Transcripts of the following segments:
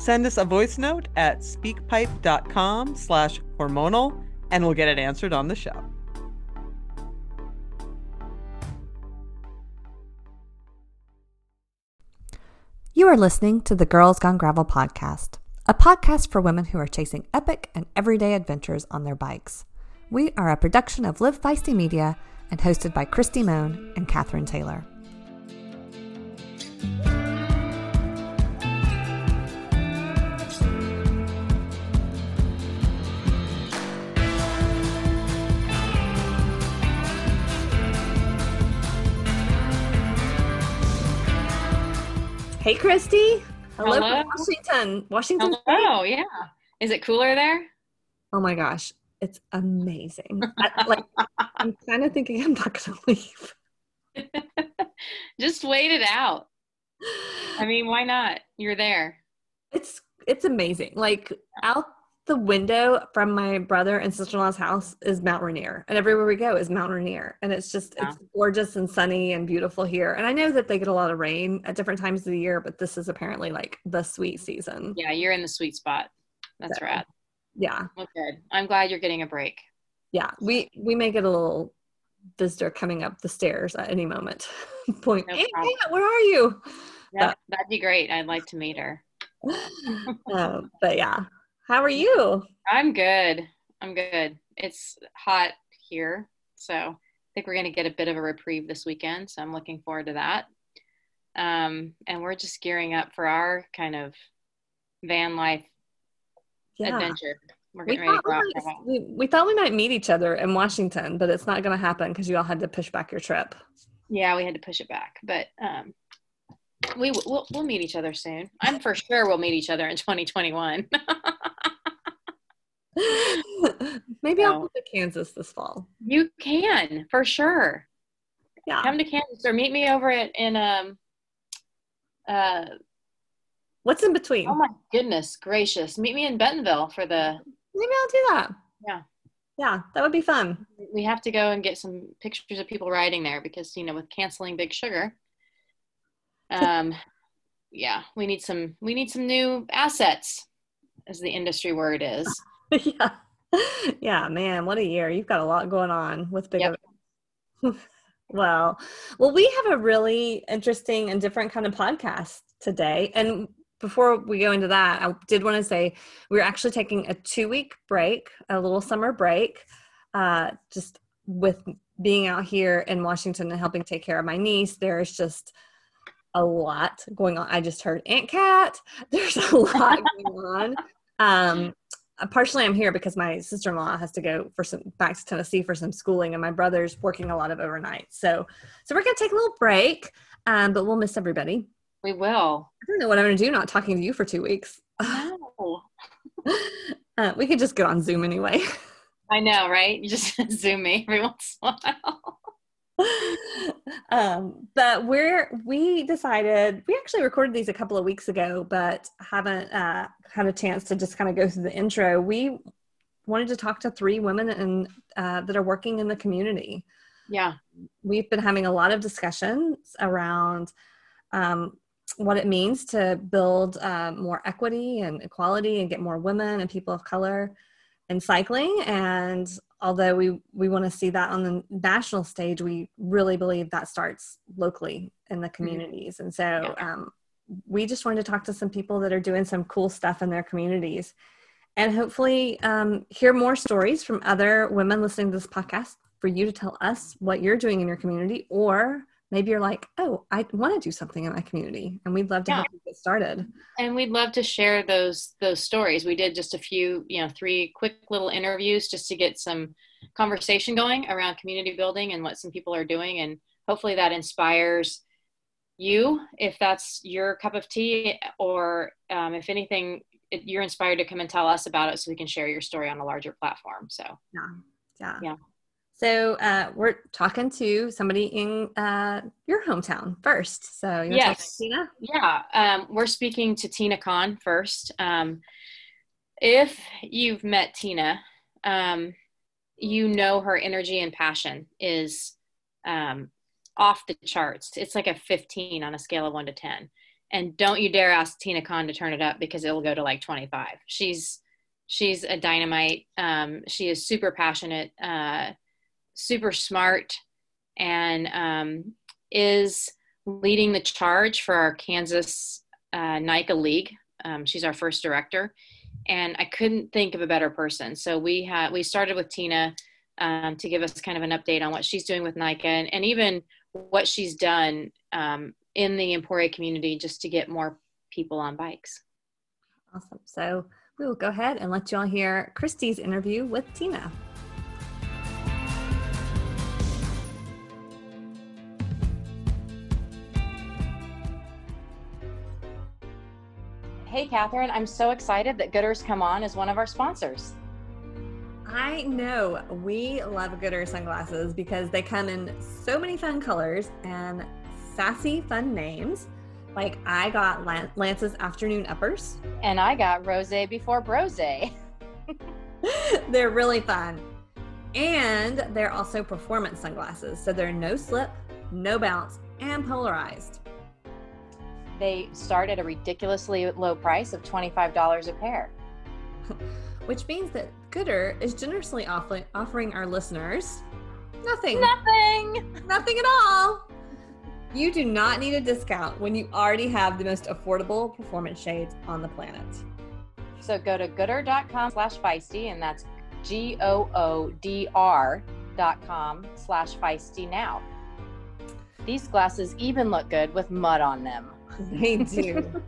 Send us a voice note at speakpipe.com slash hormonal and we'll get it answered on the show. You are listening to the Girls Gone Gravel podcast, a podcast for women who are chasing epic and everyday adventures on their bikes. We are a production of Live Feisty Media and hosted by Kristi Mohn and Catherine Taylor. Hey, Kristi. Hello, from Washington. Washington. Oh, Yeah. Is it cooler there? Oh my gosh, it's amazing. I, like, I'm kind of thinking I'm not going to leave. Just wait it out. I mean, why not? You're there. It's it's amazing. Like out the window from my brother and sister-in-law's house is Mount Rainier, and everywhere we go is Mount Rainier, and it's just it's gorgeous and sunny and beautiful here. And I know that they get a lot of rain at different times of the year, but this is apparently like the sweet season. Yeah, you're in the sweet spot. That's so, rad. Yeah. Well, good. I'm glad you're getting a break. Yeah, we we may get a little visitor coming up the stairs at any moment. Point. No hey, where are you? Yeah, that'd be great. I'd like to meet her. uh, but yeah, how are you? I'm good. I'm good. It's hot here. So I think we're going to get a bit of a reprieve this weekend. So I'm looking forward to that. Um, and we're just gearing up for our kind of van life yeah. adventure. We're getting we ready to go we, might, we, we thought we might meet each other in Washington, but it's not going to happen because you all had to push back your trip. Yeah, we had to push it back. But um, we we'll, we'll meet each other soon. I'm for sure we'll meet each other in 2021. Maybe so, I'll move to Kansas this fall. You can for sure. Yeah, come to Kansas or meet me over at in um. Uh, What's in between? Oh my goodness gracious! Meet me in Bentonville for the. Maybe I'll do that. Yeah. Yeah, that would be fun. We have to go and get some pictures of people riding there because you know with canceling Big Sugar, um, yeah, we need some we need some new assets, as the industry word is. yeah. Yeah, man, what a year. You've got a lot going on with big yep. well, well, we have a really interesting and different kind of podcast today. And before we go into that, I did want to say we're actually taking a two week break, a little summer break, uh, just with being out here in Washington and helping take care of my niece. There's just a lot going on. I just heard Aunt Cat. There's a lot going on. Um, uh, partially I'm here because my sister-in-law has to go for some back to Tennessee for some schooling and my brother's working a lot of overnight. So so we're gonna take a little break, um, but we'll miss everybody. We will. I don't know what I'm gonna do not talking to you for two weeks. No. uh, we could just get on Zoom anyway. I know, right? You just Zoom me every once in a while. um, but we're we decided we actually recorded these a couple of weeks ago, but haven't uh, had a chance to just kind of go through the intro. We wanted to talk to three women and uh, that are working in the community. Yeah, we've been having a lot of discussions around um, what it means to build uh, more equity and equality and get more women and people of color in cycling and although we we want to see that on the national stage we really believe that starts locally in the mm-hmm. communities mm-hmm. and so um, we just wanted to talk to some people that are doing some cool stuff in their communities and hopefully um, hear more stories from other women listening to this podcast for you to tell us what you're doing in your community or maybe you're like oh i want to do something in my community and we'd love to yeah. help you get started. And we'd love to share those those stories. We did just a few you know three quick little interviews just to get some conversation going around community building and what some people are doing and hopefully that inspires you if that's your cup of tea or um, if anything you're inspired to come and tell us about it so we can share your story on a larger platform so. Yeah. Yeah. Yeah so uh, we're talking to somebody in uh, your hometown first. So yes, Tina. Yeah, um, we're speaking to Tina Khan first. Um, if you've met Tina, um, you know her energy and passion is um, off the charts. It's like a 15 on a scale of one to 10. And don't you dare ask Tina Khan to turn it up because it'll go to like 25. She's she's a dynamite. Um, she is super passionate. Uh, super smart and um, is leading the charge for our Kansas uh, NICA League. Um, she's our first director, and I couldn't think of a better person. So we had we started with Tina um, to give us kind of an update on what she's doing with NICA and, and even what she's done um, in the Emporia community just to get more people on bikes. Awesome. So we will go ahead and let you all hear Kristi's interview with Tina. Hey, Catherine, I'm so excited that Goodr's come on as one of our sponsors. I know we love Goodr sunglasses because they come in so many fun colors and sassy, fun names. Like I got Lance's afternoon uppers, and I got Rose before Brose. they're really fun, and they're also performance sunglasses, so they're no slip, no bounce, and polarized they start at a ridiculously low price of $25 a pair. Which means that Goodr is generously offering, offering our listeners nothing. Nothing. Nothing at all. You do not need a discount when you already have the most affordable performance shades on the planet. So go to goodr.com slash feisty, and that's G O O D R dot com slash feisty now. These glasses even look good with mud on them. They do.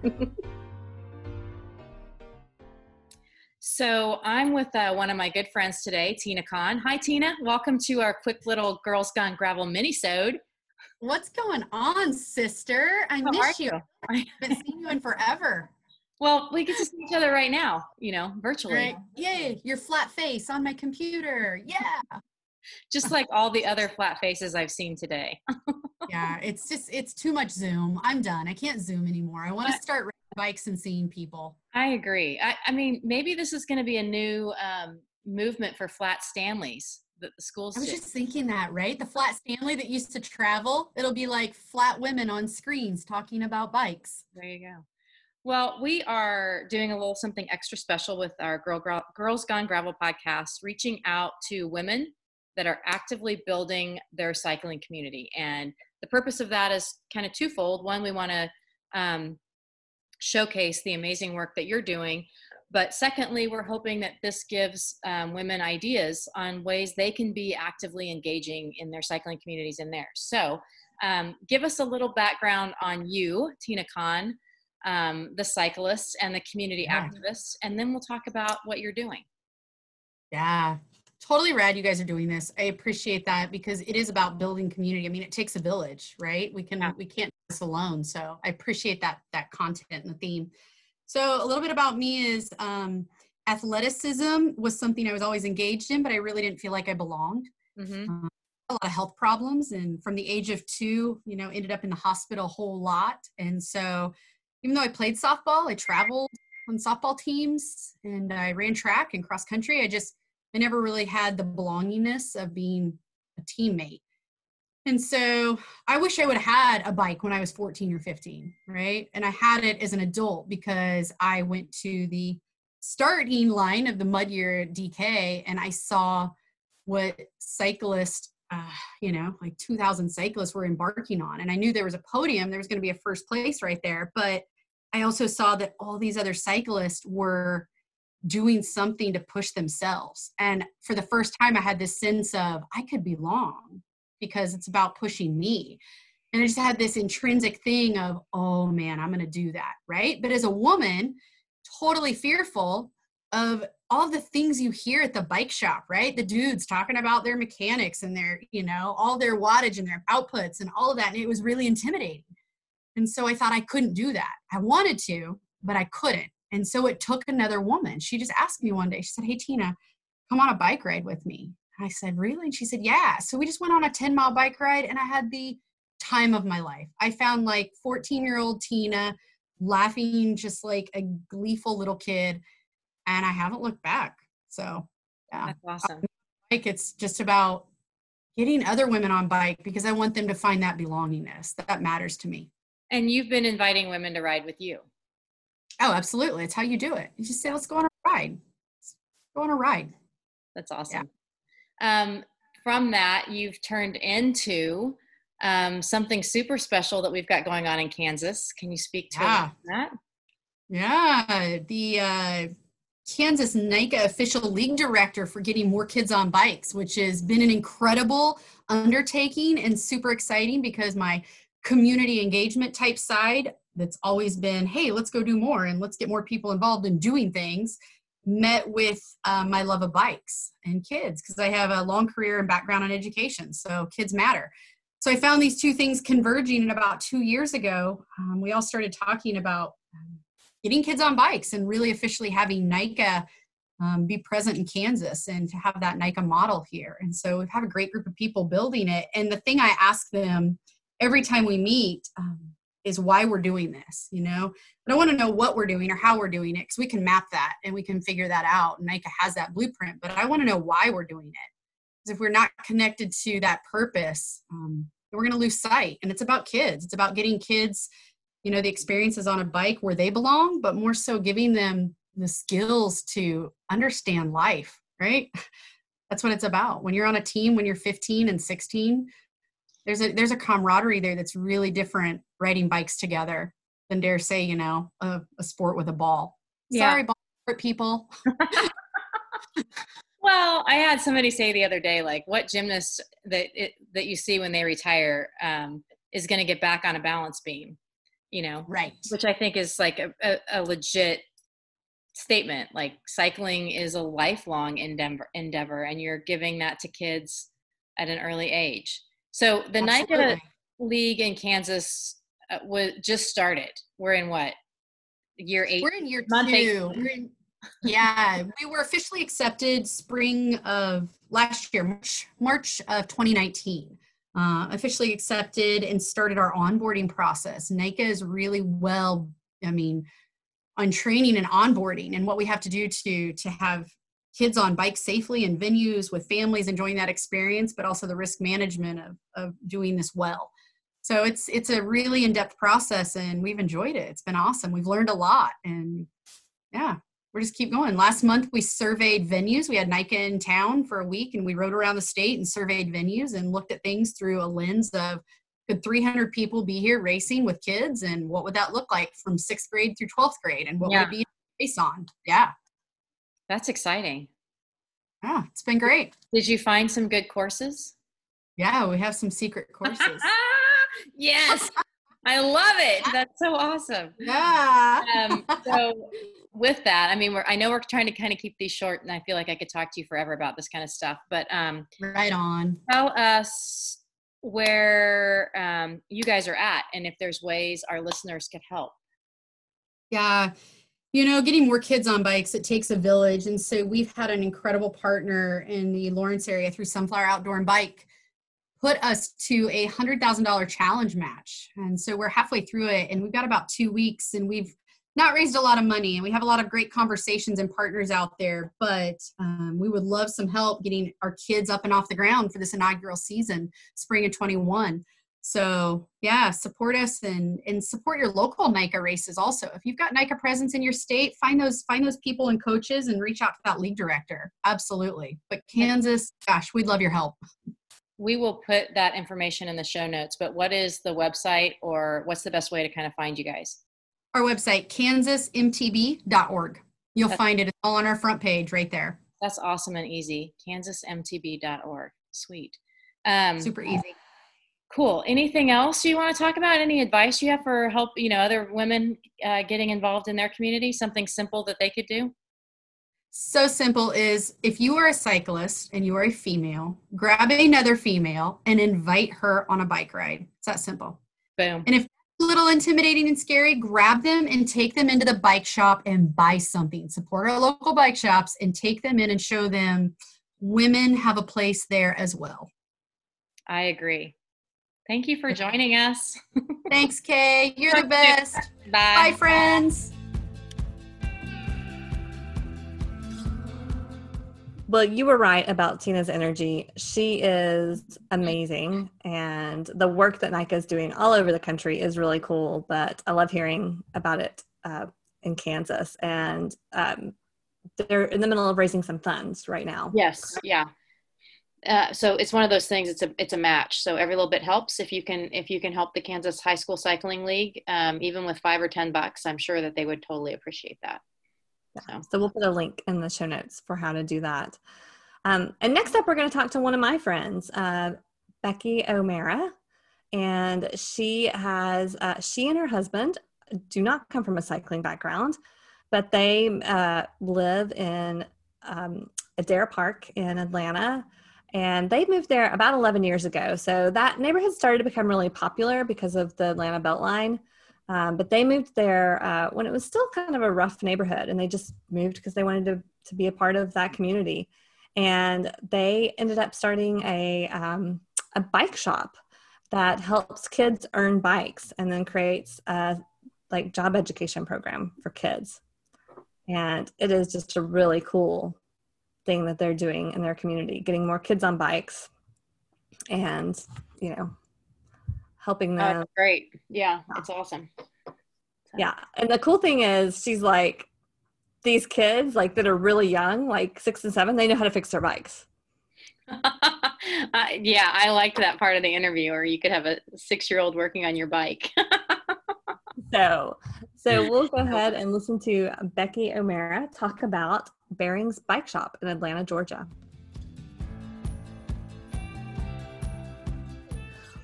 so I'm with uh, one of my good friends today, Tina Kahn. Hi, Tina. Welcome to our quick little Girls Gone Gravel mini-sode. What's going on, sister? I How miss you. you. I haven't seen you in forever. Well, we get to see each other right now, you know, virtually. Right. Yay, your flat face on my computer. Yeah. Just like all the other flat faces I've seen today. yeah, it's just it's too much Zoom. I'm done. I can't Zoom anymore. I want to start bikes and seeing people. I agree. I, I mean, maybe this is going to be a new um, movement for flat Stanleys that the schools. I was just thinking that, right? The flat Stanley that used to travel, it'll be like flat women on screens talking about bikes. There you go. Well, we are doing a little something extra special with our Girl, Girl, Girls Gone Gravel podcast, reaching out to women that are actively building their cycling community. And the purpose of that is kind of twofold. One, we want to um, showcase the amazing work that you're doing. But secondly, we're hoping that this gives um, women ideas on ways they can be actively engaging in their cycling communities in there. So, um, give us a little background on you, Tina Kahn, um, the cyclist and the community yeah. activist, and then we'll talk about what you're doing. Yeah, totally rad you guys are doing this. I appreciate that because it is about building community. I mean it takes a village right? We can yeah. we can't do this alone. So i appreciate that that content and the theme. So a little bit about me is um, athleticism was something i was always engaged in but i really didn't feel like i belonged. Mm-hmm. um, a lot of health problems and from the age of two you know ended up in the hospital a whole lot. And so even though i played softball i traveled on softball teams and i ran track and cross country i just I never really had the belongingness of being a teammate. And so I wish I would have had a bike when I was 14 or 15, right? And I had it as an adult because I went to the starting line of the mud year DK and I saw what cyclists, uh, you know, like 2,000 cyclists were embarking on. And I knew there was a podium, there was going to be a first place right there. But I also saw that all these other cyclists were doing something to push themselves. And for the first time, I had this sense of I could be belong because it's about pushing me. And I just had this intrinsic thing of, oh man, I'm going to do that. Right. But as a woman, totally fearful of all the things you hear at the bike shop, right? The dudes talking about their mechanics and their, you know, all their wattage and their outputs and all of that. And it was really intimidating. And so I thought I couldn't do that. I wanted to, but I couldn't. And so it took another woman. She just asked me one day, she said, Hey, Tina, come on a bike ride with me. I said, Really? And she said, Yeah. So we just went on a 10 mile bike ride and I had the time of my life. I found like 14 year old Tina laughing just like a gleeful little kid. And I haven't looked back. So, yeah. That's awesome. Like it's just about getting other women on bike because I want them to find that belongingness. That matters to me. And you've been inviting women to ride with you. Oh, absolutely. It's how you do it. You just say, let's go on a ride. Let's go on a ride. That's awesome. Yeah. Um, from that, you've turned into um, something super special that we've got going on in Kansas. Can you speak to yeah. that? Yeah, the uh, Kansas NICA official league director for getting more kids on bikes, which has been an incredible undertaking and super exciting because my community engagement type side that's always been, hey, let's go do more and let's get more people involved in doing things, met with um, my love of bikes and kids because I have a long career and background in education. So kids matter. So I found these two things converging, and about two years ago, um, we all started talking about um, getting kids on bikes and really officially having NICA um, be present in Kansas and to have that NICA model here. And so we've a great group of people building it. And the thing I ask them every time we meet um, is why we're doing this you know? I don't want to know what we're doing or how we're doing it because we can map that and we can figure that out and NICA has that blueprint but i want to know why we're doing it. Because if we're not connected to that purpose um, we're going to lose sight and it's about kids. It's about getting kids you know the experiences on a bike where they belong but more so giving them the skills to understand life right? That's what it's about. When you're on a team when you're 15 and 16 there's a there's a camaraderie there that's really different riding bikes together than dare say you know a, a sport with a ball. Yeah. sorry ball people. Well i had somebody say the other day like what gymnast that it, that you see when they retire um, is going to get back on a balance beam you know? Right. Which i think is like a, a, a legit statement like cycling is a lifelong endeavor endeavor and you're giving that to kids at an early age so the Absolutely. NICA League in Kansas uh, was just started. We're in what year eight? We're in year two. In, yeah, we were officially accepted spring of last year, March, March of 2019. Uh, officially accepted and started our onboarding process. NICA is really well, I mean, on training and onboarding and what we have to do to to have kids on bikes safely in venues with families enjoying that experience, but also the risk management of, of doing this well. So it's it's a really in-depth process and we've enjoyed it. It's been awesome. We've learned a lot and yeah, we're just keep going. Last month we surveyed venues. We had NICA in town for a week and we rode around the state and surveyed venues and looked at things through a lens of could 300 people be here racing with kids and what would that look like from sixth grade through 12th grade and what yeah. would it be based on? Yeah. That's exciting. Yeah, it's been great. Did you find some good courses? Yeah, we have some secret courses. yes. I love it. That's so awesome. Yeah. Um, so with that, I mean, we're, I know we're trying to kind of keep these short and I feel like I could talk to you forever about this kind of stuff, but um, right on. Tell us where um, you guys are at and if there's ways our listeners could help. Yeah you know, getting more kids on bikes, it takes a village. And so we've had an incredible partner in the Lawrence area through Sunflower Outdoor and Bike put us to a $100,000 challenge match. And so we're halfway through it and we've got about two weeks and we've not raised a lot of money and we have a lot of great conversations and partners out there, but um, we would love some help getting our kids up and off the ground for this inaugural season, spring of 21. So yeah, support us and and support your local NICA races also. If you've got NICA presence in your state, find those find those people and coaches and reach out to that league director. Absolutely. But Kansas, gosh, we'd love your help. We will put that information in the show notes, but what is the website or what's the best way to kind of find you guys? Our website, kansasmtb.org. You'll that's, find it. All on our front page right there. That's awesome and easy. KansasMTB.org. Sweet. Um, Super easy. Cool. Anything else you want to talk about? Any advice you have for help, you know, other women uh, getting involved in their community? Something simple that they could do? So simple is if you are a cyclist and you are a female, grab another female and invite her on a bike ride. It's that simple. Boom. And if a little intimidating and scary, grab them and take them into the bike shop and buy something. Support our local bike shops and take them in and show them women have a place there as well. I agree. Thank you for joining us. Thanks, Kay. You're the best. Bye. Bye, friends. Well, you were right about Tina's energy. She is amazing. And the work that NICA is doing all over the country is really cool. But I love hearing about it uh, in Kansas. And um, they're in the middle of raising some funds right now. Yes. Yeah. Uh, so it's one of those things. It's a it's a match. So every little bit helps. If you can if you can help the Kansas High School Cycling League, um, even with five or ten bucks, I'm sure that they would totally appreciate that. So. so we'll put a link in the show notes for how to do that. Um, and next up, we're going to talk to one of my friends, uh, Becky O'Mara, and she has uh, she and her husband do not come from a cycling background, but they uh, live in um, Adair Park in Atlanta and they moved there about 11 years ago. So that neighborhood started to become really popular because of the Atlanta Beltline. Um, but they moved there uh, when it was still kind of a rough neighborhood, and they just moved because they wanted to, to be a part of that community. And they ended up starting a, um, a bike shop that helps kids earn bikes and then creates a like job education program for kids. And it is just a really cool thing that they're doing in their community, getting more kids on bikes and, you know, helping them. Oh, great. Yeah, it's awesome. So. Yeah. And the cool thing is she's like, these kids like that are really young, like six and seven, they know how to fix their bikes. uh, yeah, I liked that part of the interview where you could have a six year old working on your bike. so, so we'll go ahead and listen to Becky O'Mara talk about Bearings Bike Shop in Atlanta, Georgia.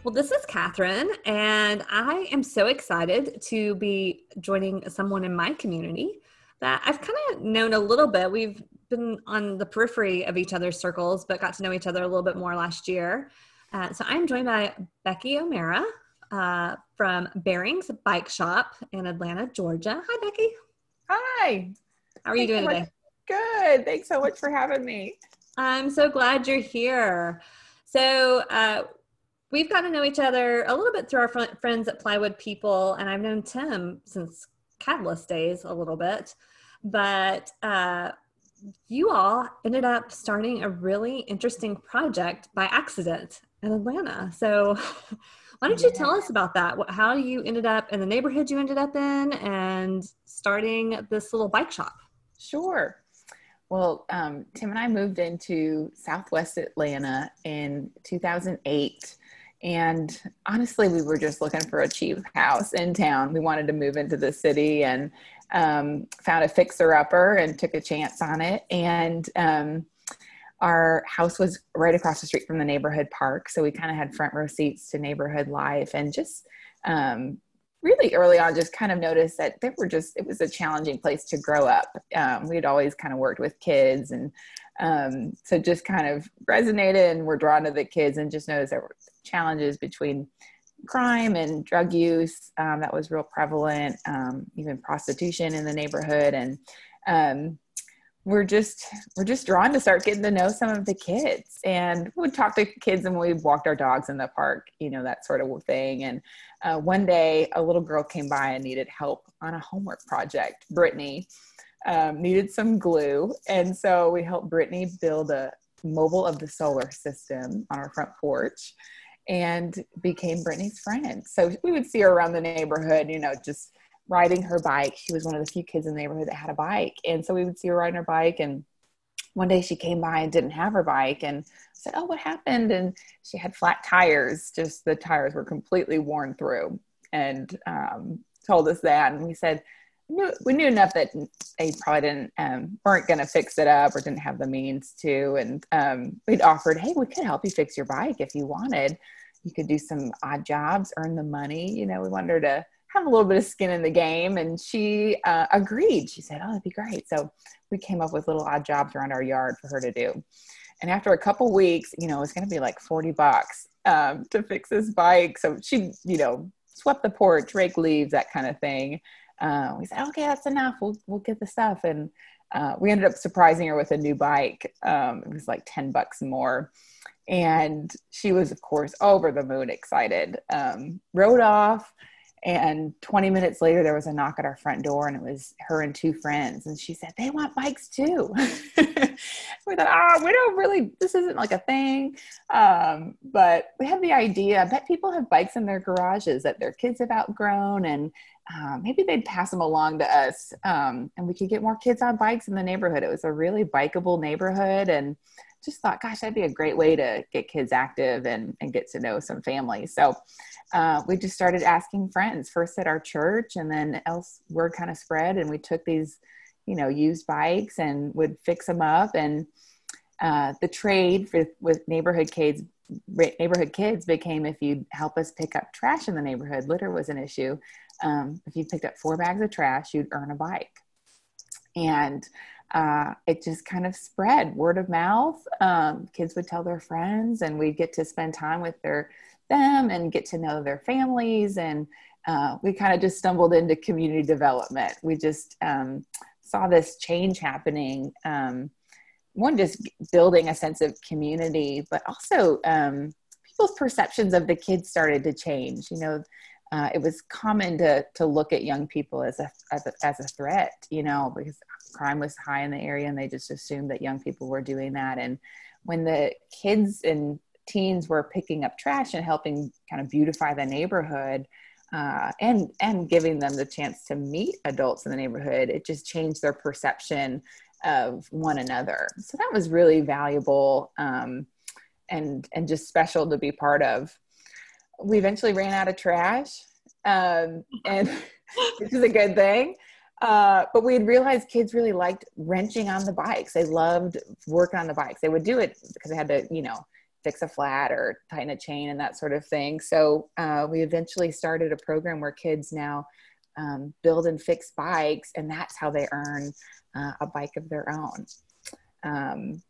Well, this is Catherine, and I am so excited to be joining someone in my community that I've kind of known a little bit. We've been on the periphery of each other's circles, but got to know each other a little bit more last year. Uh, so I'm joined by Becky O'Mara uh, from Bearings Bike Shop in Atlanta, Georgia. Hi, Becky. Hi. How are you doing today? Good. Thanks so much for having me. I'm so glad you're here. So, uh, we've got to know each other a little bit through our fr- friends at Plywood People, and I've known Tim since Catalyst days a little bit. But uh, you all ended up starting a really interesting project by accident in Atlanta. So, why don't you tell us about that? How you ended up in the neighborhood you ended up in and starting this little bike shop? Sure. Well, um, Tim and I moved into Southwest Atlanta in 2008. And honestly, we were just looking for a cheap house in town. We wanted to move into the city and um, found a fixer upper and took a chance on it. And um, our house was right across the street from the neighborhood park. So we kind of had front row seats to neighborhood life and just um, really early on just kind of noticed that they were just it was a challenging place to grow up um, we had always kind of worked with kids and um, so just kind of resonated and were drawn to the kids and just noticed there were challenges between crime and drug use um, that was real prevalent um, even prostitution in the neighborhood and um, we're just we're just drawn to start getting to know some of the kids and we'd talk to kids and we walked our dogs in the park you know that sort of thing. And uh, one day a little girl came by and needed help on a homework project. Brittany um, needed some glue. And so we helped brittany build a mobile of the solar system on our front porch and became brittany's friend. So we would see her around the neighborhood you know just riding her bike. She was one of the few kids in the neighborhood that had a bike. And so we would see her riding her bike. And one day she came by and didn't have her bike and said, Oh, what happened? And she had flat tires, just the tires were completely worn through and um, told us that. And we said, we knew enough that they probably didn't um, weren't going to fix it up or didn't have the means to. And um, we'd offered, hey, we could help you fix your bike if you wanted. You could do some odd jobs, earn the money. You know, we wanted her to have a little bit of skin in the game, and she uh, agreed. She said, "Oh, that'd be great." So we came up with little odd jobs around our yard for her to do. And after a couple weeks, you know, it's going to be like forty bucks um, to fix this bike. So she, you know, swept the porch, rake leaves, that kind of thing uh, we said, okay, that's enough. We'll, we'll get the stuff. And uh, we ended up surprising her with a new bike. Um, it was like 10 bucks more. And she was, of course, over the moon excited. Um, rode off. And 20 minutes later, there was a knock at our front door, and it was her and two friends. And she said, They want bikes too. we thought, Oh, we don't really, this isn't like a thing. Um, but we had the idea. I bet people have bikes in their garages that their kids have outgrown, and uh, maybe they'd pass them along to us um, and we could get more kids on bikes in the neighborhood. It was a really bikeable neighborhood and just thought, gosh, that'd be a great way to get kids active and, and get to know some families. So uh, we just started asking friends first at our church and then else word kind of spread and we took these, you know, used bikes and would fix them up and uh, the trade for, with neighborhood kids neighborhood kids became if you'd help us pick up trash in the neighborhood litter was an issue um, if you picked up four bags of trash, you'd earn a bike. And uh, it just kind of spread word of mouth. Um, kids would tell their friends, and we'd get to spend time with their them and get to know their families. And uh, we kind of just stumbled into community development. We just um, saw this change happening. Um, one, just building a sense of community, but also um, people's perceptions of the kids started to change. You know, uh, it was common to to look at young people as a, as a as a threat, you know, because crime was high in the area, and they just assumed that young people were doing that. And when the kids and teens were picking up trash and helping kind of beautify the neighborhood, uh, and and giving them the chance to meet adults in the neighborhood, it just changed their perception of one another. So that was really valuable um, and and just special to be part of we eventually ran out of trash, um, and which is a good thing. Uh, but we had realized kids really liked wrenching on the bikes. They loved working on the bikes. They would do it because they had to, you know, fix a flat or tighten a chain and that sort of thing. So uh, we eventually started a program where kids now um, build and fix bikes, and that's how they earn uh, a bike of their own. Um,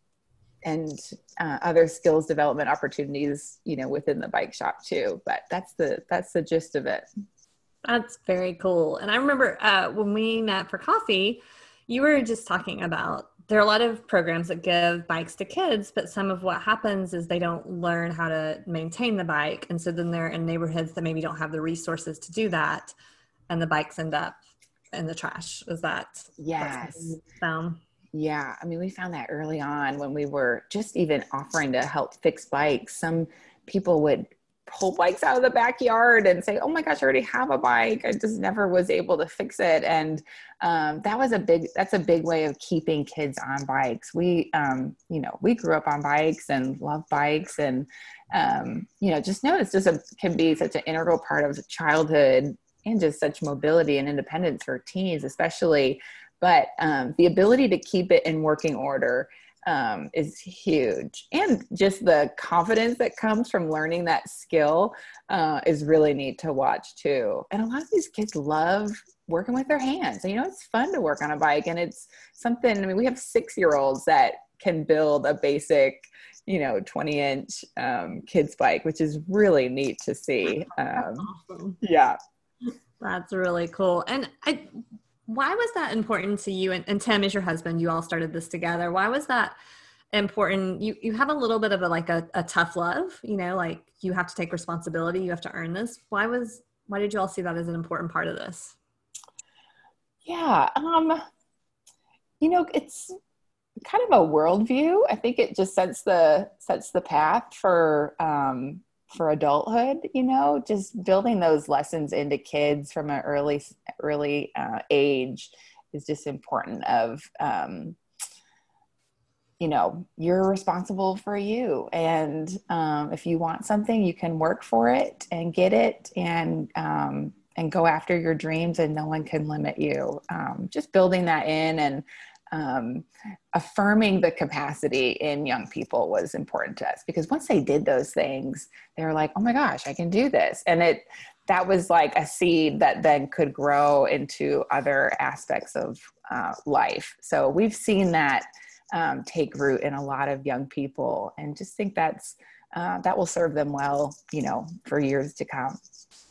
and uh, other skills development opportunities you know within the bike shop too but that's the that's the gist of it that's very cool and i remember uh, when we met for coffee you were just talking about there are a lot of programs that give bikes to kids but some of what happens is they don't learn how to maintain the bike. And so then they're in neighborhoods that maybe don't have the resources to do that and the bikes end up in the trash. Is that yes. found yeah, I mean, we found that early on when we were just even offering to help fix bikes. Some people would pull bikes out of the backyard and say, "Oh my gosh, I already have a bike. I just never was able to fix it." And um, that was a big. That's a big way of keeping kids on bikes. We, um, you know, we grew up on bikes and love bikes, and um, you know, just know it's just a, can be such an integral part of childhood and just such mobility and independence for teens, especially but um, the ability to keep it in working order um, is huge. And just the confidence that comes from learning that skill uh, is really neat to watch too. And a lot of these kids love working with their hands. And you know it's fun to work on a bike and it's something i mean we have six year olds that can build a basic you know 20 inch um, kids bike which is really neat to see. Um, awesome. yeah. That's really cool. And i why was that important to you? And, and tim is your husband you all started this together. Why was that important? You you have a little bit of a like a, a tough love you know like you have to take responsibility you have to earn this. Why was why did you all see that as an important part of this? Yeah um you know it's kind of a worldview. I think it just sets the sets the path for um for adulthood you know just building those lessons into kids from an early early uh, age is just important of um, you know you're responsible for you. And um, if you want something you can work for it and get it and um, and go after your dreams and no one can limit you. Um, just building that in and um, affirming the capacity in young people was important to us because once they did those things they were like oh my gosh i can do this. And it that was like a seed that then could grow into other aspects of uh, life. So we've seen that um, take root in a lot of young people and just think that's uh, that will serve them well you know for years to come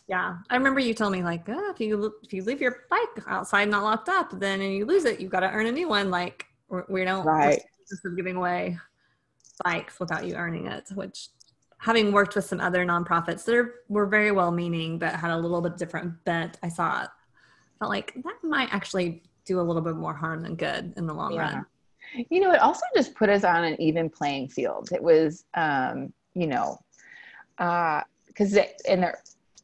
yeah, I remember you telling me like, oh, if you if you leave your bike outside not locked up, then and you lose it, you've got to earn a new one. Like we don't right of giving away bikes without you earning it. Which, having worked with some other nonprofits that were very well meaning but had a little bit different bent, I saw it felt like that might actually do a little bit more harm than good in the long yeah. run. You know, it also just put us on an even playing field. It was, um, you know, because uh, in there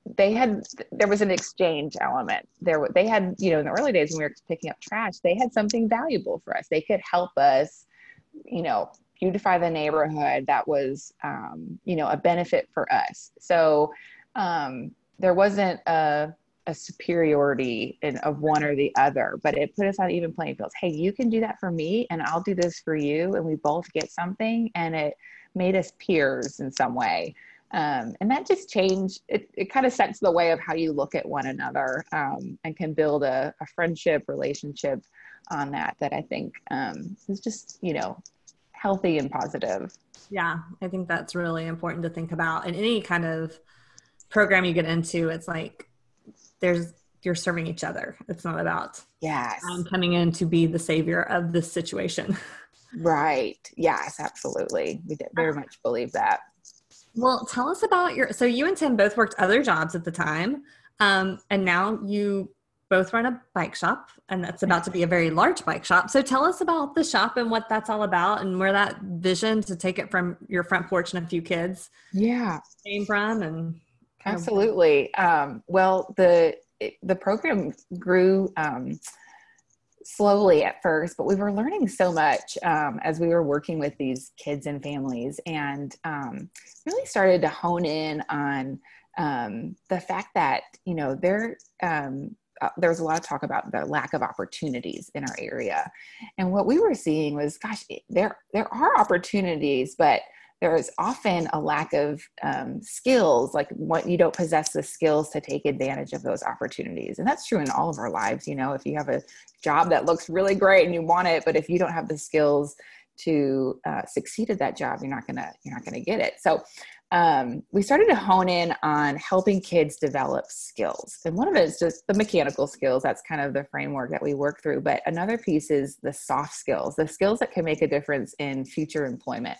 they had there was an exchange element. There they had you know in the early days when we were picking up trash they had something valuable for us. They could help us you know beautify the neighborhood that was um, you know a benefit for us. So um, there wasn't a, a superiority in, of one or the other but it put us on even playing fields. Hey you can do that for me and i'll do this for you and we both get something and it made us peers in some way um, and that just changed, it, it kind of sets the way of how you look at one another um, and can build a, a, friendship relationship on that, that I think um, is just, you know, healthy and positive. Yeah, I think that's really important to think about. In any kind of program you get into, it's like there's, you're serving each other. It's not about, yes, I'm coming in to be the savior of this situation. Right. Yes, absolutely. We very much believe that. Well, tell us about your. So you and Tim both worked other jobs at the time, um, and now you both run a bike shop, and that's about to be a very large bike shop. So tell us about the shop and what that's all about, and where that vision to take it from your front porch and a few kids, yeah, came from, and absolutely. Um, well, the the program grew. Um, slowly at first, but we were learning so much um, as we were working with these kids and families and um, really started to hone in on um, the fact that, you know, there, um, uh, there's a lot of talk about the lack of opportunities in our area. And what we were seeing was, gosh, there, there are opportunities, but there is often a lack of um, skills like what you don't possess the skills to take advantage of those opportunities. And that's true in all of our lives you know if you have a job that looks really great and you want it but if you don't have the skills to uh, succeed at that job you're not gonna you're not gonna get it. So um, we started to hone in on helping kids develop skills and one of it is just the mechanical skills that's kind of the framework that we work through but another piece is the soft skills the skills that can make a difference in future employment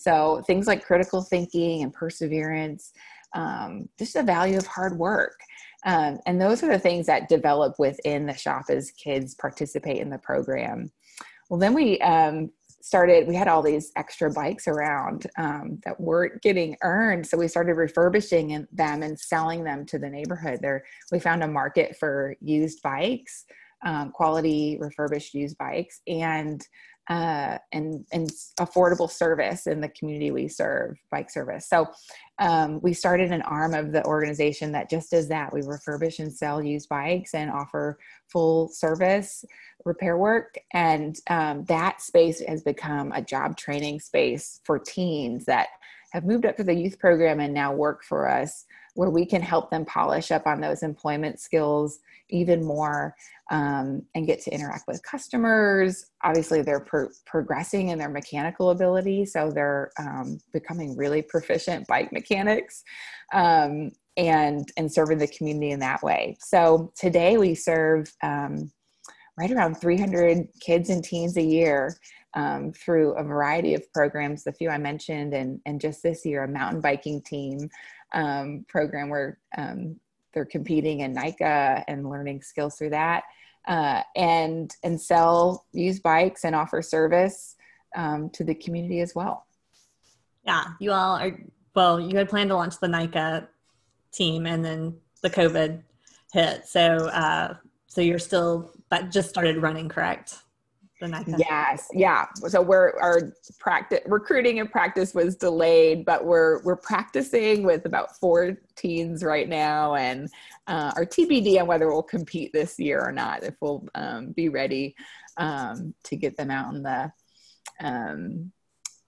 so things like critical thinking and perseverance, um, just the value of hard work. Um, and those are the things that develop within the shop as kids participate in the program. Well, then we um, started, we had all these extra bikes around um, that weren't getting earned. So we started refurbishing them and selling them to the neighborhood. There, we found a market for used bikes, um, quality refurbished used bikes. And uh, and and affordable service in the community we serve, bike service. So um, we started an arm of the organization that just does that. We refurbish and sell used bikes and offer full service repair work, and um, that space has become a job training space for teens that have moved up to the youth program and now work for us where we can help them polish up on those employment skills even more um, and get to interact with customers. Obviously, they're pro- progressing in their mechanical ability, so they're um, becoming really proficient bike mechanics. Um, and and serving the community in that way. So today we serve um, right around 300 kids and teens a year um, through a variety of programs, the few I mentioned, and, and just this year, a mountain biking team um, program where um, they're competing in NICA and learning skills through that, uh, and and sell used bikes and offer service um, to the community as well. Yeah, you all are. Well, you had planned to launch the NICA team, and then the COVID hit. So, uh, so you're still, but just started running, correct? Yes yeah so we're our practice recruiting and practice was delayed but we're we're practicing with about four teens right now and uh, our tbd on whether we'll compete this year or not if we'll um, be ready um, to get them out in the um,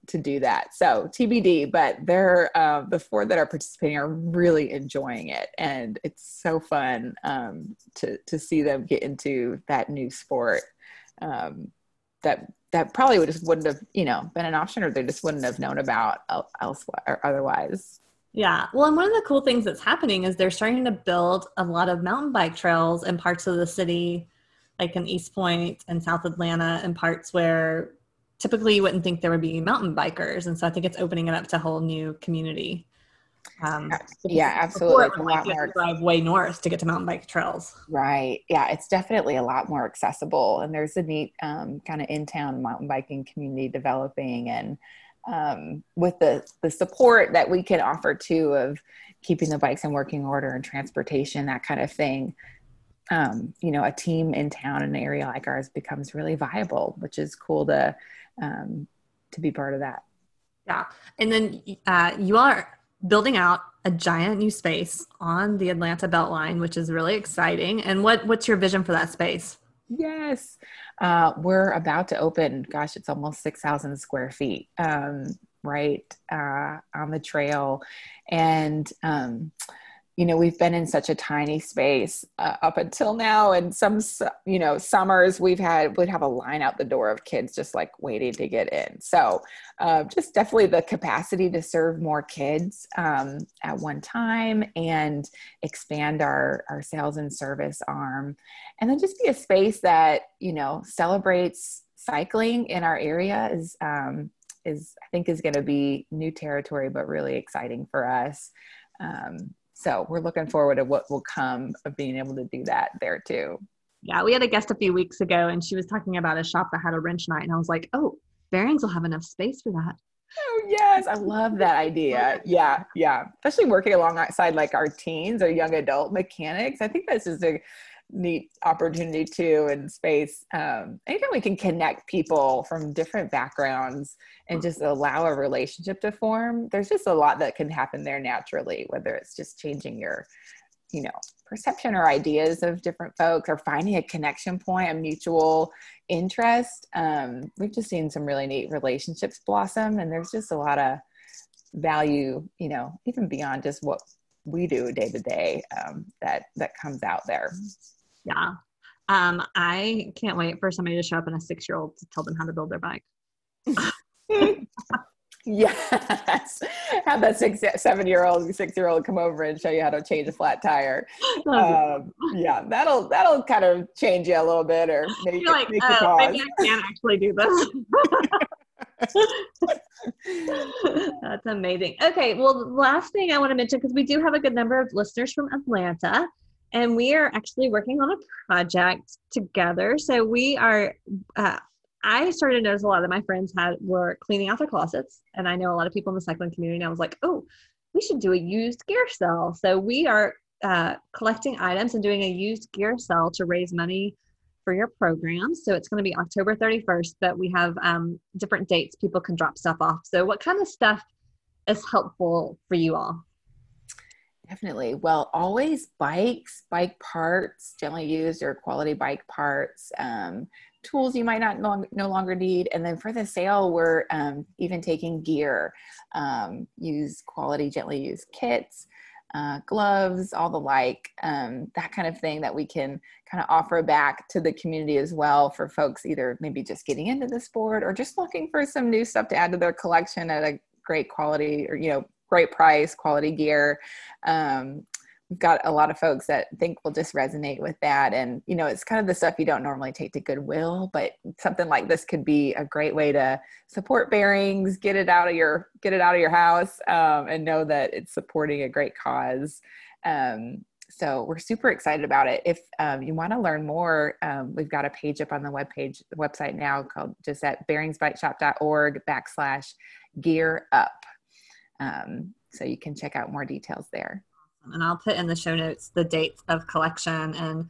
to do that. So TBD, but they're uh, the four that are participating are really enjoying it, and it's so fun um, to to see them get into that new sport um, that that probably would just wouldn't have you know been an option, or they just wouldn't have known about elsewhere or otherwise. Yeah. Well, and one of the cool things that's happening is they're starting to build a lot of mountain bike trails in parts of the city, like in East Point and South Atlanta, and parts where typically you wouldn't think there would be mountain bikers and so i think it's opening it up to a whole new community um, yeah absolutely a lot more drive way north to get to mountain bike trails right yeah it's definitely a lot more accessible and there's a neat um, kind of in-town mountain biking community developing and um, with the the support that we can offer too of keeping the bikes in working order and transportation that kind of thing um, you know a team in town in an area like ours becomes really viable which is cool to um, to be part of that. Yeah. And then uh, you are building out a giant new space on the Atlanta Beltline, which is really exciting. And what, what's your vision for that space? Yes. Uh, we're about to open, gosh, it's almost 6,000 square feet, um, right uh, on the trail. And um, you know we've been in such a tiny space uh, up until now and some you know summers we've had would have a line out the door of kids just like waiting to get in. So uh, just definitely the capacity to serve more kids um, at one time and expand our our sales and service arm. And then just be a space that you know celebrates cycling in our area is um, is i think is going to be new territory but really exciting for us. Um, so we're looking forward to what will come of being able to do that there too. Yeah, we had a guest a few weeks ago and she was talking about a shop that had a wrench night. And I was like, oh, Bearings will have enough space for that. Oh, yes. I love that idea. Yeah. Yeah. Especially working alongside like our teens or young adult mechanics. I think this is a neat opportunity too in space. Um, anytime we can connect people from different backgrounds and just allow a relationship to form, there's just a lot that can happen there naturally, whether it's just changing your, you know, perception or ideas of different folks or finding a connection point, a mutual interest. Um, we've just seen some really neat relationships blossom and there's just a lot of value, you know, even beyond just what we do day to day um, that that comes out there. Yeah. Um, I can't wait for somebody to show up in a six year old to tell them how to build their bike. yes. Have that six, seven year old, six year old come over and show you how to change a flat tire. Um, yeah, that'll that'll kind of change you a little bit, or maybe, like, make uh, maybe I can actually do this. That's amazing. Okay, well, last thing I want to mention because we do have a good number of listeners from Atlanta and we are actually working on a project together. So we are. Uh, I started to notice a lot of my friends had were cleaning out their closets, and I know a lot of people in the cycling community. And I was like, oh, we should do a used gear sale. So we are uh, collecting items and doing a used gear sale to raise money for your program. So it's going to be October 31st, but we have um, different dates people can drop stuff off. So what kind of stuff is helpful for you all? Definitely. Well, always bikes, bike parts, gently used or quality bike parts, um, tools you might not no, no, longer need. And then for the sale, we're um, even taking gear, um, use quality, gently used kits, uh, gloves, all the like, um, that kind of thing that we can kind of offer back to the community as well for folks either maybe just getting into the sport or just looking for some new stuff to add to their collection at a great quality or, you know, great price, quality gear. Um, we've got a lot of folks that think will just resonate with that. And, you know, it's kind of the stuff you don't normally take to Goodwill, but something like this could be a great way to support bearings, get it out of your, get it out of your house um, and know that it's supporting a great cause. Um, so we're super excited about it. If um, you want to learn more, um, we've got a page up on the webpage, the website now called just at bearingsbikeshop.org backslash gear up. Um, so you can check out more details there. And I'll put in the show notes the dates of collection and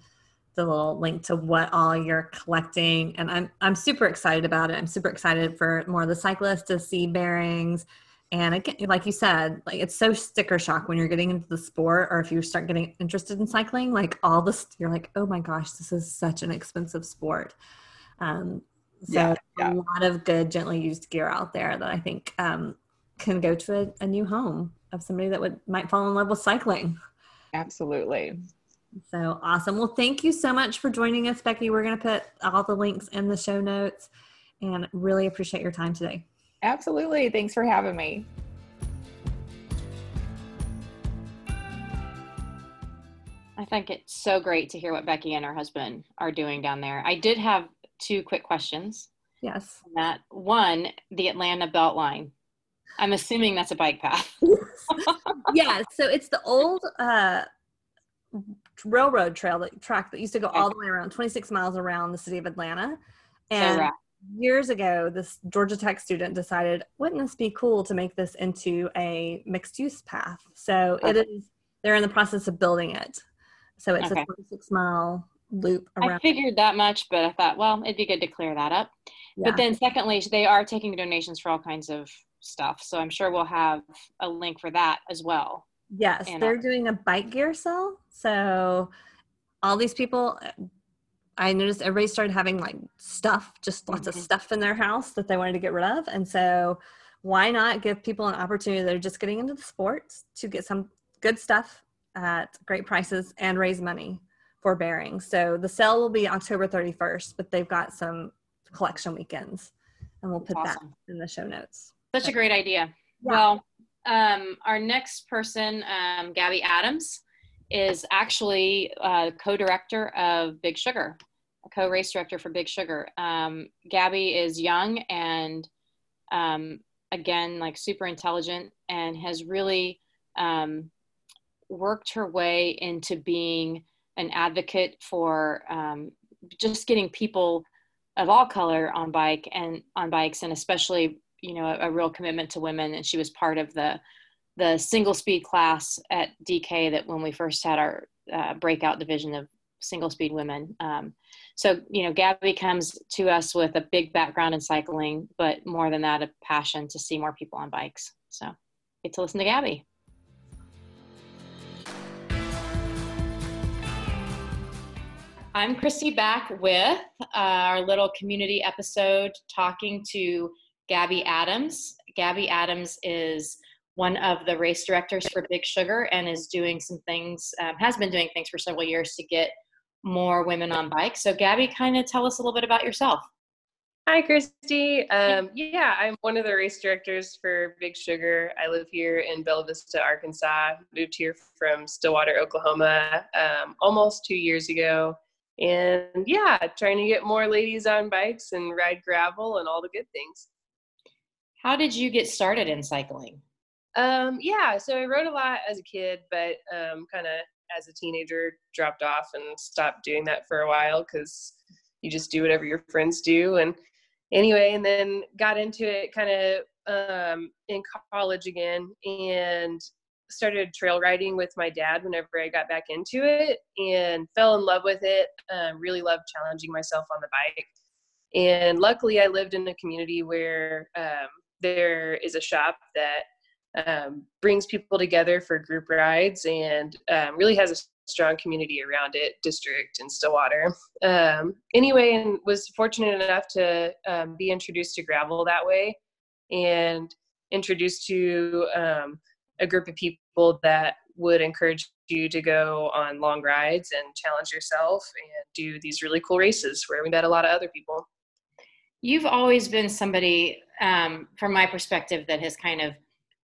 the little link to what all you're collecting. And I'm I'm super excited about it. I'm super excited for more of the cyclists to see bearings. And again, like you said, like it's so sticker shock when you're getting into the sport or if you start getting interested in cycling, like all this you're like, oh my gosh, this is such an expensive sport. Um, so yeah, yeah. a lot of good gently used gear out there that I think um, can go to a, a new home of somebody that would might fall in love with cycling. Absolutely. So awesome. Well, thank you so much for joining us, Becky. We're going to put all the links in the show notes and really appreciate your time today. Absolutely. Thanks for having me. I think it's so great to hear what Becky and her husband are doing down there. I did have two quick questions. Yes. That one, the Atlanta Beltline. I'm assuming that's a bike path. yeah. So it's the old uh, railroad trail that track that used to go all the way around 26 miles around the city of Atlanta. And so years ago, this Georgia Tech student decided, wouldn't this be cool to make this into a mixed use path? So okay. it is. They're in the process of building it. So it's okay. a 26 mile loop around. I figured that much, but I thought, well, it'd be good to clear that up. Yeah. But then, secondly, they are taking donations for all kinds of stuff. So I'm sure we'll have a link for that as well. Yes, and they're doing a bike gear sale. So all these people, I noticed everybody started having like stuff, just lots mm-hmm. of stuff in their house that they wanted to get rid of. And so why not give people an opportunity that are just getting into the sports to get some good stuff at great prices and raise money for bearings. So the sale will be October 31st, but they've got some collection weekends and we'll put awesome. that in the show notes. Such a great idea. Yeah. Well, um, our next person, um, Gabby Adams, is actually a co-director of Big Sugar, co-race director for Big Sugar. Um, Gabby is young and um, again, like super intelligent and has really um, worked her way into being an advocate for um, just getting people of all color on bike and on bikes and especially you know a, a, real commitment to women and she was part of the the single speed class at dk that when we first had our uh, breakout division of single speed women. Um, so you know gabby comes to us with a big background in cycling but more than that a passion to see more people on bikes. So get to listen to gabby. I'm Kristi back with uh, our little community episode talking to Gabby Adams. Gabby Adams is one of the race directors for Big Sugar and is doing some things, um, has been doing things for several years to get more women on bikes. So, Gabby, kind of tell us a little bit about yourself. Hi, Kristi. Um, yeah, I'm one of the race directors for Big Sugar. I live here in Bella Vista, Arkansas. Moved here from Stillwater, Oklahoma, um, almost two years ago and yeah, trying to get more ladies on bikes and ride gravel and all the good things. How did you get started in cycling? Um, yeah, so I rode a lot as a kid, but um, kind of as a teenager dropped off and stopped doing that for a while because you just do whatever your friends do. And anyway, and then got into it kind of um, in college again and started trail riding with my dad whenever I got back into it and fell in love with it. Um, really loved challenging myself on the bike. And luckily, I lived in a community where um, there is a shop that um, brings people together for group rides and um, really has a strong community around it, district in Stillwater. Um, anyway, and was fortunate enough to um, be introduced to gravel that way and introduced to a group of people that would encourage you to go on long rides and challenge yourself and do these really cool races where we met a lot of other people. You've always been somebody, um, from my perspective, that has kind of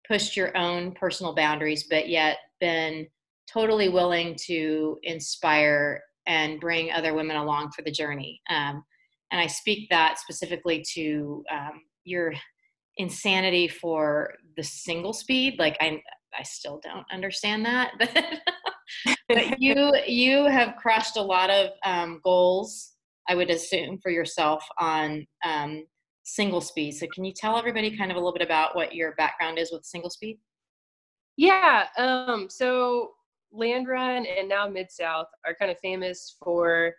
pushed your own personal boundaries, but yet been totally willing to inspire and bring other women along for the journey. Um, and I speak that specifically to um, your insanity for the single speed like i i still don't understand that but but you you have crushed a lot of um, goals i would assume for yourself on um, single speed so can you tell everybody kind of a little bit about what your background is with single speed yeah um, so Land Run and now Mid South are kind of famous for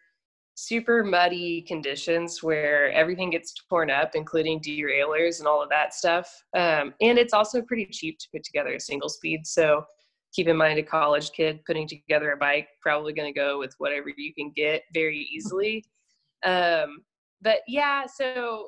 super muddy conditions where everything gets torn up, including derailleurs and all of that stuff. Um, and it's also pretty cheap to put together a single speed. So keep in mind a college kid putting together a bike, probably going to go with whatever you can get very easily. Um, but yeah, so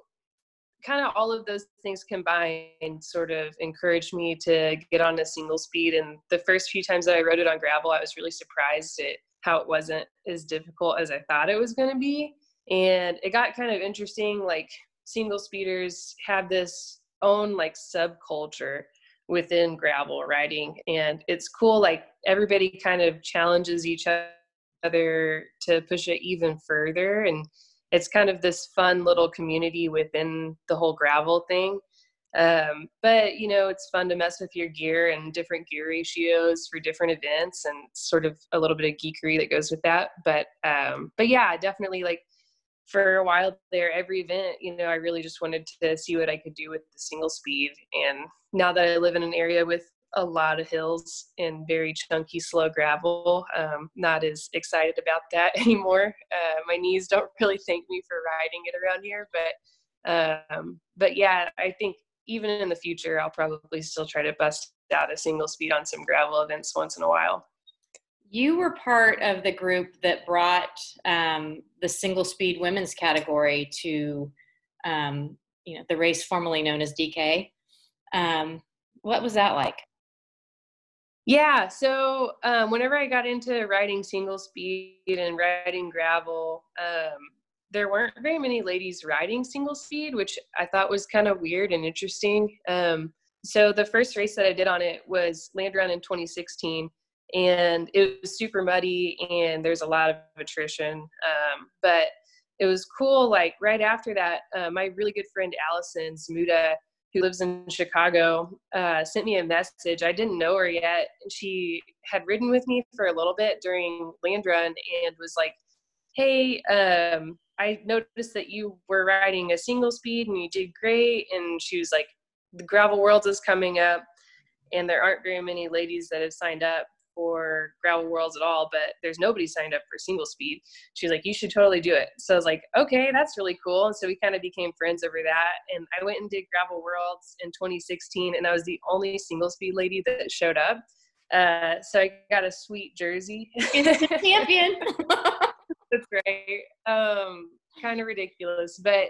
kind of all of those things combined sort of encouraged me to get on a single speed. And the first few times that I rode it on gravel, I was really surprised at how it wasn't as difficult as I thought it was going to be. And it got kind of interesting. Like single speeders have this own like subculture within gravel riding. And it's cool. Like everybody kind of challenges each other to push it even further. And it's kind of this fun little community within the whole gravel thing. Um, but you know, it's fun to mess with your gear and different gear ratios for different events, and sort of a little bit of geekery that goes with that. But um, but yeah, definitely like for a while there, every event, you know, I really just wanted to see what I could do with the single speed. And now that I live in an area with a lot of hills and very chunky, slow gravel. Um, not as excited about that anymore. Uh, my knees don't really thank me for riding it around here, but um, but yeah, I think even in the future, I'll probably still try to bust out a single speed on some gravel events once in a while. You were part of the group that brought um, the single speed women's category to um, you know the race formerly known as DK. Um, what was that like? Yeah, so um, whenever I got into riding single speed and riding gravel, um, there weren't very many ladies riding single speed, which I thought was kind of weird and interesting. Um, so the first race that I did on it was Land Run in 2016, and it was super muddy and there's a lot of attrition. Um, but it was cool. Like right after that, uh, my really good friend Allison Zmuda, who lives in Chicago, uh, sent me a message. I didn't know her yet. She had ridden with me for a little bit during Land Run and was like, "Hey, um, I noticed that you were riding a single speed and you did great. And she was like, the gravel worlds is coming up and there aren't very many ladies that have signed up for gravel worlds at all, but there's nobody signed up for single speed. She's like, you should totally do it. So I was like, okay, that's really cool. And so we kind of became friends over that. And I went and did gravel worlds in 2016 and I was the only single speed lady that showed up. Uh, so I got a sweet jersey. champion. That's great. Um, kind of ridiculous. But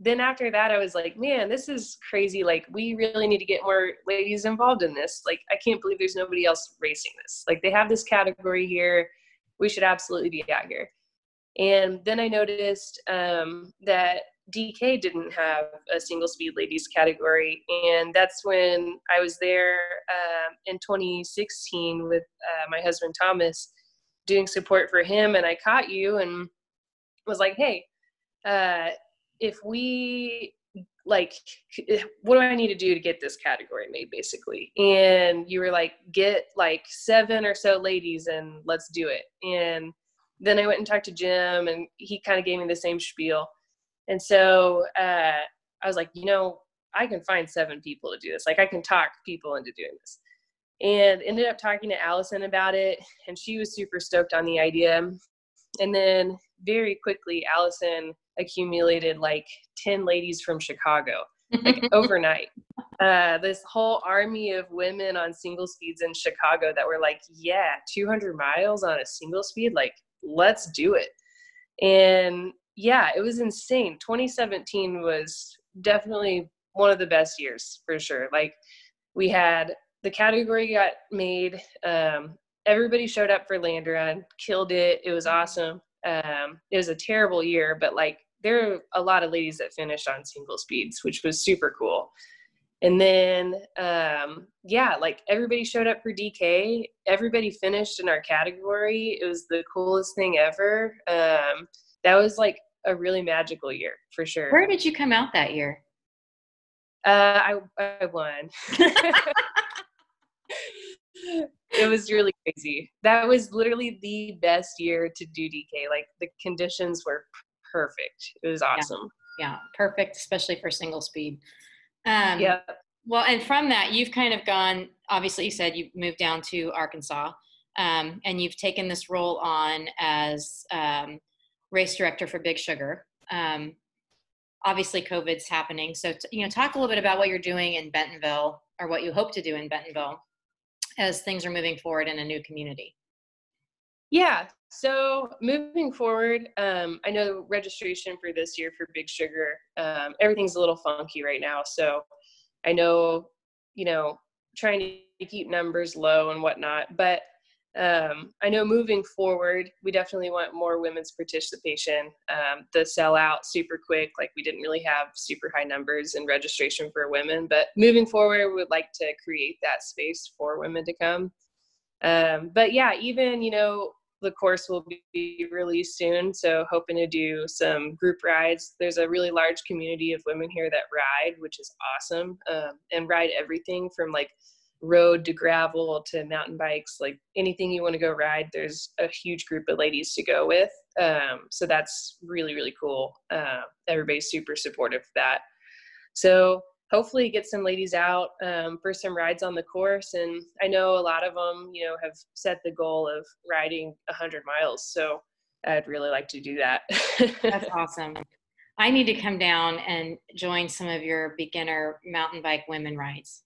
then after that, I was like, man, this is crazy. Like, we really need to get more ladies involved in this. Like, I can't believe there's nobody else racing this. Like, they have this category here. We should absolutely be out here. And then I noticed um, that DK didn't have a single speed ladies category. And that's when I was there um, in 2016 with uh, my husband Thomas doing support for him and I caught you and was like, hey, uh, if we like, what do I need to do to get this category made, basically? And you were like, get like seven or so ladies and let's do it. And then I went and talked to Jim, and he kind of gave me the same spiel. And so uh, I was like, you know, I can find seven people to do this. Like, I can talk people into doing this and ended up talking to Allison about it, and she was super stoked on the idea. And then very quickly, Allison accumulated like 10 ladies from Chicago, like overnight. Uh, this whole army of women on single speeds in Chicago that were like, yeah, 200 miles on a single speed, like, let's do it. And yeah, it was insane. 2017 was definitely one of the best years for sure. Like, we had the category got made. Um, everybody showed up for Land Run, killed it. It was awesome. Um, it was a terrible year, but like there are a lot of ladies that finished on single speeds, which was super cool. And then, um, yeah, like everybody showed up for DK. Everybody finished in our category. It was the coolest thing ever. Um, that was like a really magical year for sure. Where did you come out that year? Uh, I, I won. it was really crazy. That was literally the best year to do DK. Like the conditions were perfect. It was awesome. Yeah, yeah perfect, especially for single speed. Um, yeah. Well, and from that, you've kind of gone. Obviously, you said you moved down to Arkansas. um, and you've taken this role on as um, race director for Big Sugar. Um, obviously, COVID's happening, so t- you know, talk a little bit about what you're doing in Bentonville or what you hope to do in Bentonville as things are moving forward in a new community. Yeah. So moving forward, um, I know registration for this year for Big Sugar, um, everything's a little funky right now. So I know, you know, trying to keep numbers low and whatnot, but um, I know moving forward, we definitely want more women's participation. Um, the sellout super quick, like we didn't really have super high numbers in registration for women, but moving forward, we would like to create that space for women to come. Um, but yeah, even you know the course will be released soon, so hoping to do some group rides. There's a really large community of women here that ride, which is awesome, um, and ride everything from like road to gravel to mountain bikes, like anything you want to go ride. There's a huge group of ladies to go with, um, so that's really really cool. Uh, everybody's super supportive of that. So hopefully get some ladies out um, for some rides on the course. And i know a lot of them you know have set the goal of riding 100 miles. So i'd really like to do that. That's awesome. I need to come down and join some of your beginner mountain bike women rides.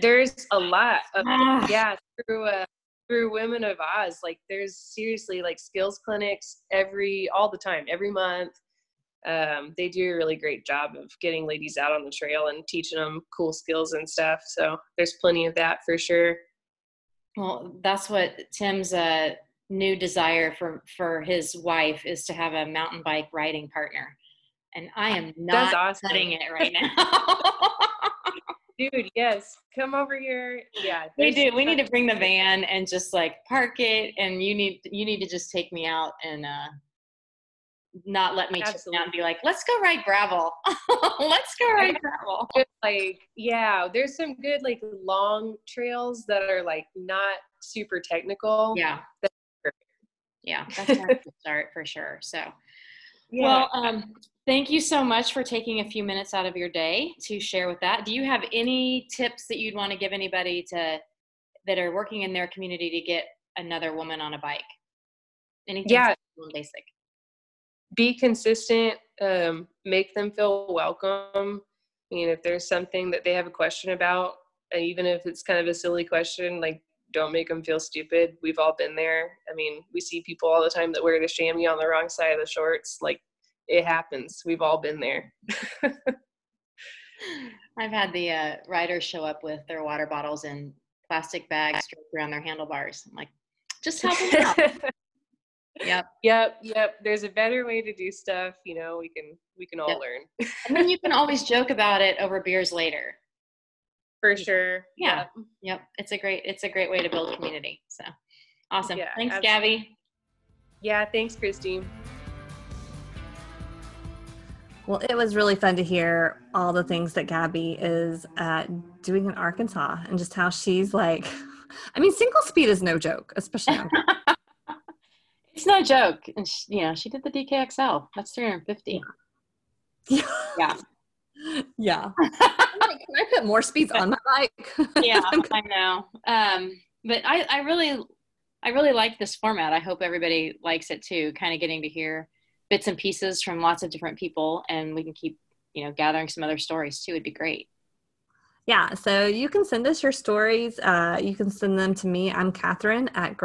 There's a lot of ah. yeah through uh, through women of oz. Like there's seriously like skills clinics every all the time every month um, they do a really great job of getting ladies out on the trail and teaching them cool skills and stuff. So there's plenty of that for sure. Well, that's what Tim's uh, new desire for for his wife is to have a mountain bike riding partner, and I am not awesome. cutting it right now. Dude, yes, come over here. Yeah, we do. We need to bring the van and just like park it, and you need you need to just take me out and uh, not let me Absolutely. down and be like, let's go ride gravel. let's go ride gravel. like, yeah, there's some good like long trails that are like not super technical. Yeah. yeah, that's a start for sure. So, yeah. well, um, thank you so much for taking a few minutes out of your day to share with that. Do you have any tips that you'd want to give anybody to that are working in their community to get another woman on a bike? Anything yeah. basic? Be consistent um, make them feel welcome. I mean, if there's something that they have a question about even if it's kind of a silly question like don't make them feel stupid. We've all been there. I mean we see people all the time that wear the chamois on the wrong side of the shorts. Like it happens. We've all been there. I've had the uh, riders show up with their water bottles and plastic bags draped around their handlebars. I'm like just help them out Yep. Yep. Yep. There's a better way to do stuff. You know, we can we can all yep. learn. and then you can always joke about it over beers later. For sure. Yeah. Yep. yep. It's a great it's a great way to build community. So awesome. Yeah, thanks, absolutely. Gabby. Yeah, thanks, Christine. Well, it was really fun to hear all the things that Gabby is uh, doing in Arkansas and just how she's like, I mean, single speed is no joke, especially on It's no joke. And she, you know, she did the DKXL. That's 350. Yeah. Yeah. yeah. like, can I put more speeds on my bike? yeah, I know. Um, but I, I really, I really like this format. I hope everybody likes it too. Kind of getting to hear bits and pieces from lots of different people, and we can keep, you know, gathering some other stories too. Would be great. Yeah, so you can send us your stories. Uh, you can send them to me. I'm Kathryn at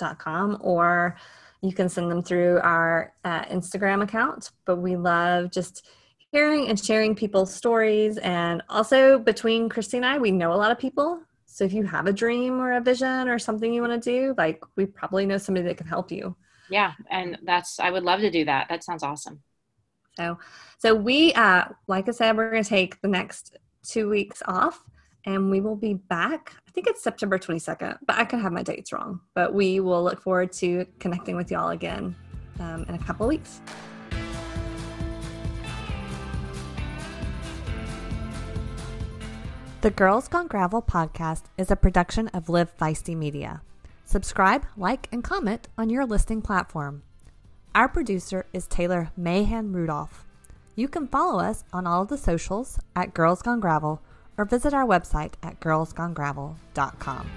girlsgonegravel.com, or you can send them through our uh, Instagram account. But we love just hearing and sharing people's stories. And also, between Kristi and I, we know a lot of people. So if you have a dream or a vision or something you want to do, like we probably know somebody that can help you. Yeah, and that's I would love to do that. That sounds awesome. So, so we, uh, like I said, we're going to take the next two weeks off and we will be back. I think it's September 22nd, but I could have my dates wrong. But we will look forward to connecting with y'all again um, in a couple weeks. The Girls Gone Gravel podcast is a production of Live Feisty Media. Subscribe, like, and comment on your listing platform. Our producer is Taylor Mahan Rudolph. You can follow us on all of the socials at Girls Gone Gravel or visit our website at girlsgonegravel.com.